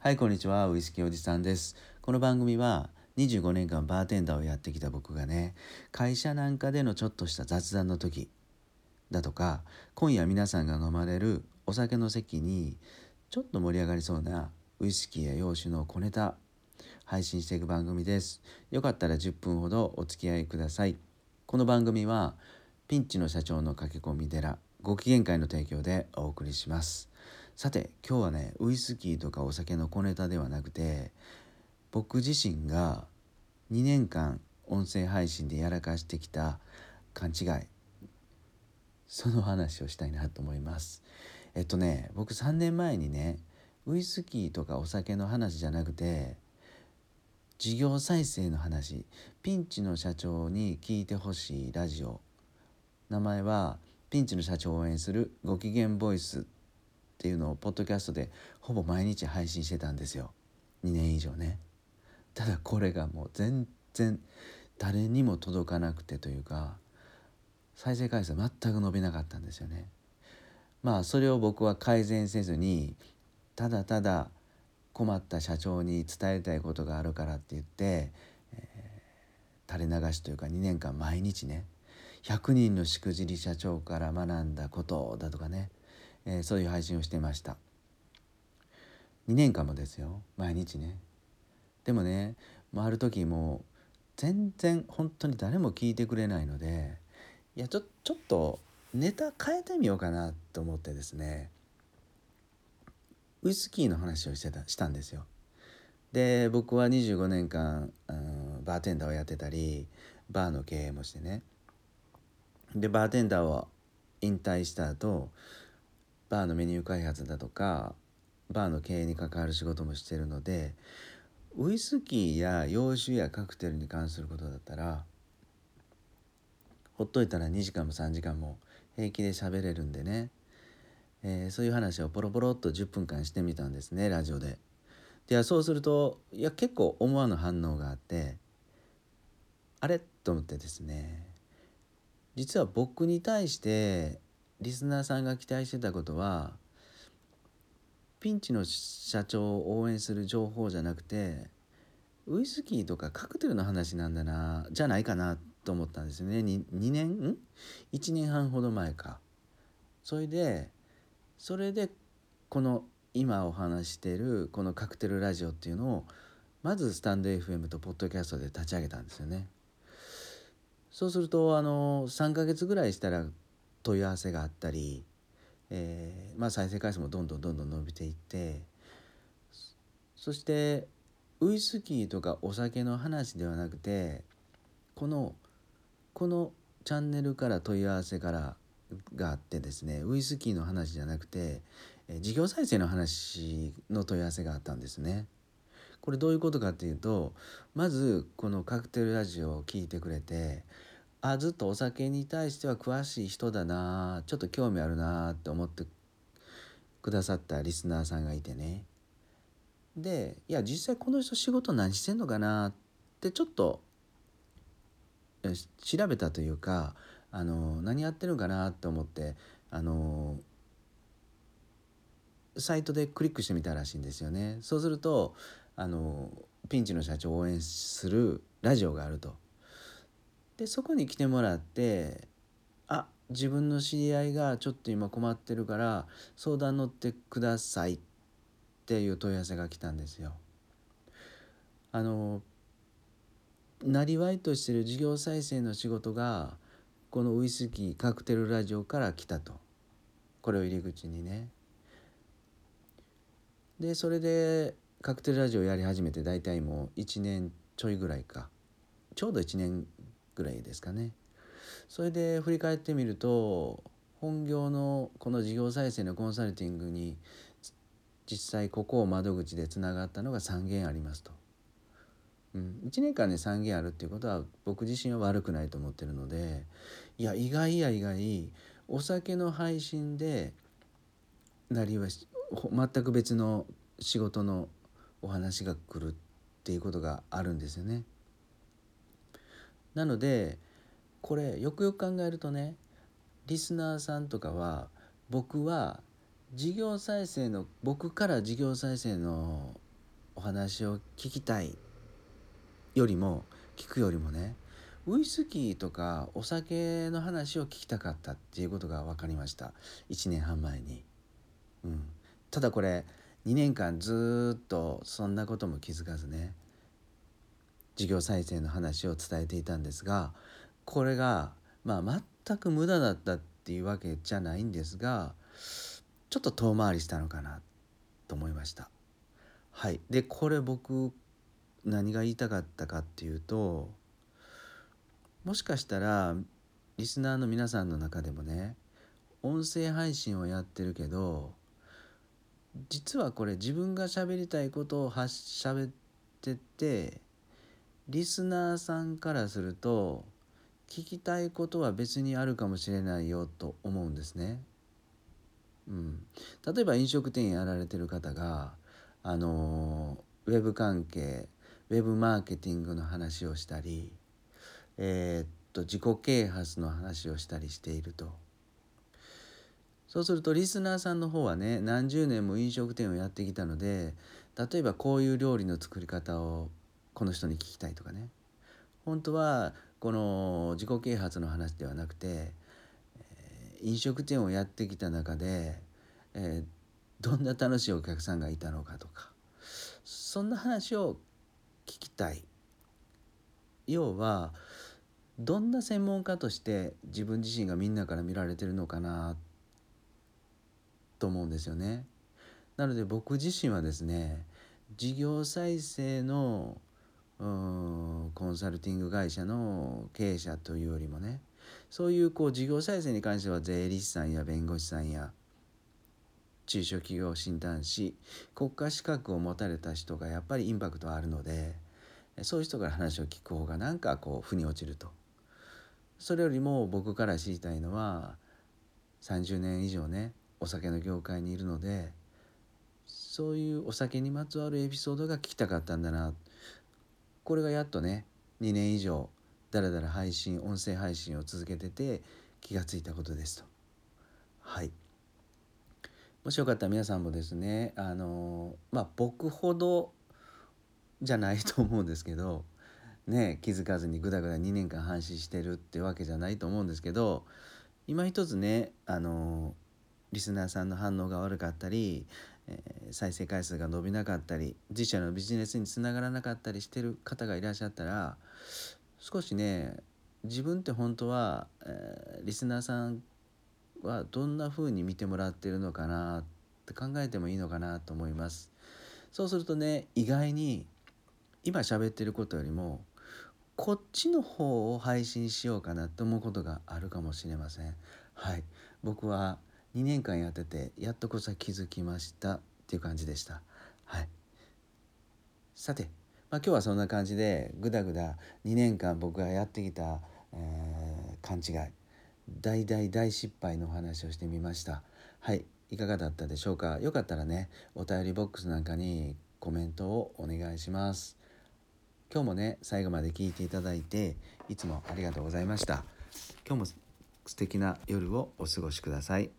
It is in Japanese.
はい、こんにちは。ウイスキーおじさんです。この番組は25年間バーテンダーをやってきた僕がね、会社なんかでのちょっとした雑談の時だとか、今夜皆さんが飲まれるお酒の席にちょっと盛り上がりそうなウイスキーや洋酒の小ネタ配信していく番組です。よかったら10分ほどお付き合いください。この番組はピンチの社長の駆け込み寺ご機嫌会の提供でお送りします。さて今日はねウイスキーとかお酒の小ネタではなくて僕自身が2年間音声配信でやらかしてきた勘違いその話をしたいなと思います。えっとね僕3年前にねウイスキーとかお酒の話じゃなくて事業再生の話ピンチの社長に聞いてほしいラジオ。名前はピンチの社長を応援するご機嫌ボイスっていうのをポッドキャストでほぼ毎日配信してたんですよ。2年以上ね。ただこれがもう全然誰にも届かなくてというか再生回数全く伸びなかったんですよね。まあそれを僕は改善せずにただただ困った社長に伝えたいことがあるからって言って、えー、垂れ流しというか2年間毎日ね100人のしくじり社長から学んだことだとかねえー、そういう配信をしてました。2年間もですよ。毎日ね。でもねもうある時も全然本当に誰も聞いてくれないのでいやちょちょっとネタ変えてみようかなと思ってですね。ウイスキーの話をしてたしたんですよ。で僕は25年間、うん、バーテンダーをやってたりバーの経営もしてね。でバーテンダーを引退した後バーのメニュー開発だとかバーの経営に関わる仕事もしてるのでウイスキーや洋酒やカクテルに関することだったらほっといたら2時間も3時間も平気で喋れるんでね、えー、そういう話をポロポロっと10分間してみたんですねラジオで。でそうするといや結構思わぬ反応があってあれ？と思ってですね。実は僕に対してリスナーさんが期待してたことはピンチの社長を応援する情報じゃなくてウイスキーとかカクテルの話なんだなじゃないかなと思ったんですよね。2, 2年？ん？1年半ほど前か。それでそれでこの今お話しているこのカクテルラジオっていうのをまずスタンド FM とポッドキャストで立ち上げたんですよね。そうするとあの3ヶ月ぐらいしたら問い合わせがあったり、えー、まあ、再生回数もどんどんどんどん伸びていってそしてウイスキーとかお酒の話ではなくてこのこのチャンネルから問い合わせからがあってですねウイスキーの話じゃなくてえ事業再生の話の問い合わせがあったんですね。これどういうことかっていうとまずこのカクテルラジオを聞いてくれてあずっとお酒に対しては詳しい人だなちょっと興味あるなって思ってくださったリスナーさんがいてねでいや実際この人仕事何してんのかなってちょっと調べたというかあの何やってるのかなと思ってあのサイトでクリックしてみたらしいんですよね。そうするとあのピンチの社長を応援するラジオがあると。でそこに来てもらってあ自分の知り合いがちょっと今困ってるから相談乗ってくださいっていう問い合わせが来たんですよ。あのなりわいとしてる事業再生の仕事がこのウイスキーカクテルラジオから来たと。これを入り口にね。でそれでカクテルラジオやり始めて大体もう1年ちょいぐらいか。ちょうど1年ぐらいですかね。それで振り返ってみると本業のこの事業再生のコンサルティングに実際ここを窓口でつながったのが3件ありますと。うん、1年間で3件あるっていうことは僕自身は悪くないと思ってるのでいや意外や意外お酒の配信でなりは全く別の仕事のお話が来るっていうことがあるんですよね。なのでこれよくよく考えるとねリスナーさんとかは僕は事業再生の僕から事業再生のお話を聞きたいよりも聞くよりもねウイスキーとかお酒の話を聞きたかったっていうことが分かりました。1年半前に、うん、ただこれ2年間ずっとそんなことも気づかずね。事業再生の話を伝えていたんですがこれがまあ全く無駄だったっていうわけじゃないんですがちょっと遠回りしたのかなと思いました。はい、でこれ僕何が言いたかったかっていうともしかしたらリスナーの皆さんの中でもね音声配信をやってるけど実はこれ自分が喋りたいことを喋っててリスナーさんからすると聞きたいことは別にあるかもしれないよと思うんですね。うん、例えば飲食店やられてる方があのウェブ関係ウェブマーケティングの話をしたりえー、っと自己啓発の話をしたりしているとそうするとリスナーさんの方はね何十年も飲食店をやってきたので例えばこういう料理の作り方をこの人に聞きたいとかね本当はこの自己啓発の話ではなくて、え飲食店をやってきた中で、え、どんな楽しいお客さんがいたのかとかそんな話を聞きたい要はどんな専門家として自分自身がみんなから見られてるのかなと思うんですよね。なので僕自身はですね事業再生のコンサルティング会社の経営者というよりもねそういうこう事業再生に関しては税理士さんや弁護士さんや中小企業診断士国家資格を持たれた人がやっぱりインパクトあるのでそういう人から話を聞く方がなんかこう腑に落ちると。それよりも僕から知りたいのは30年以上ねお酒の業界にいるのでそういうお酒にまつわるエピソードが聞きたかったんだなこれがやっとね2年以上だらだら配信音声配信を続けてて気がついたことですと。はい。もしよかったら皆さんもですねあのまあ僕ほどじゃないと思うんですけどね気づかずにぐだぐだ2年間半信してるってわけじゃないと思うんですけど今一つねあのリスナーさんの反応が悪かったり、え、再生回数が伸びなかったり自社のビジネスにつながらなかったりしてる方がいらっしゃったら少しね自分って本当は、えー、リスナーさんはどんな風に見てもらってるのかなって考えてもいいのかなと思います。そうするとね意外に今喋ってることよりもこっちの方を配信しようかなと思うことがあるかもしれません。はい、僕は2年間やっててやっとこそ気づきましたっていう感じでした。はい、さて、まあ、今日はそんな感じでぐだぐだ2年間僕がやってきた、えー、勘違い大大大失敗のお話をしてみました。はいいかがだったでしょうか？よかったらねお便りボックスなんかにコメントをお願いします。今日もね最後まで聞いていただいていつもありがとうございました今日も素敵な夜をお過ごしください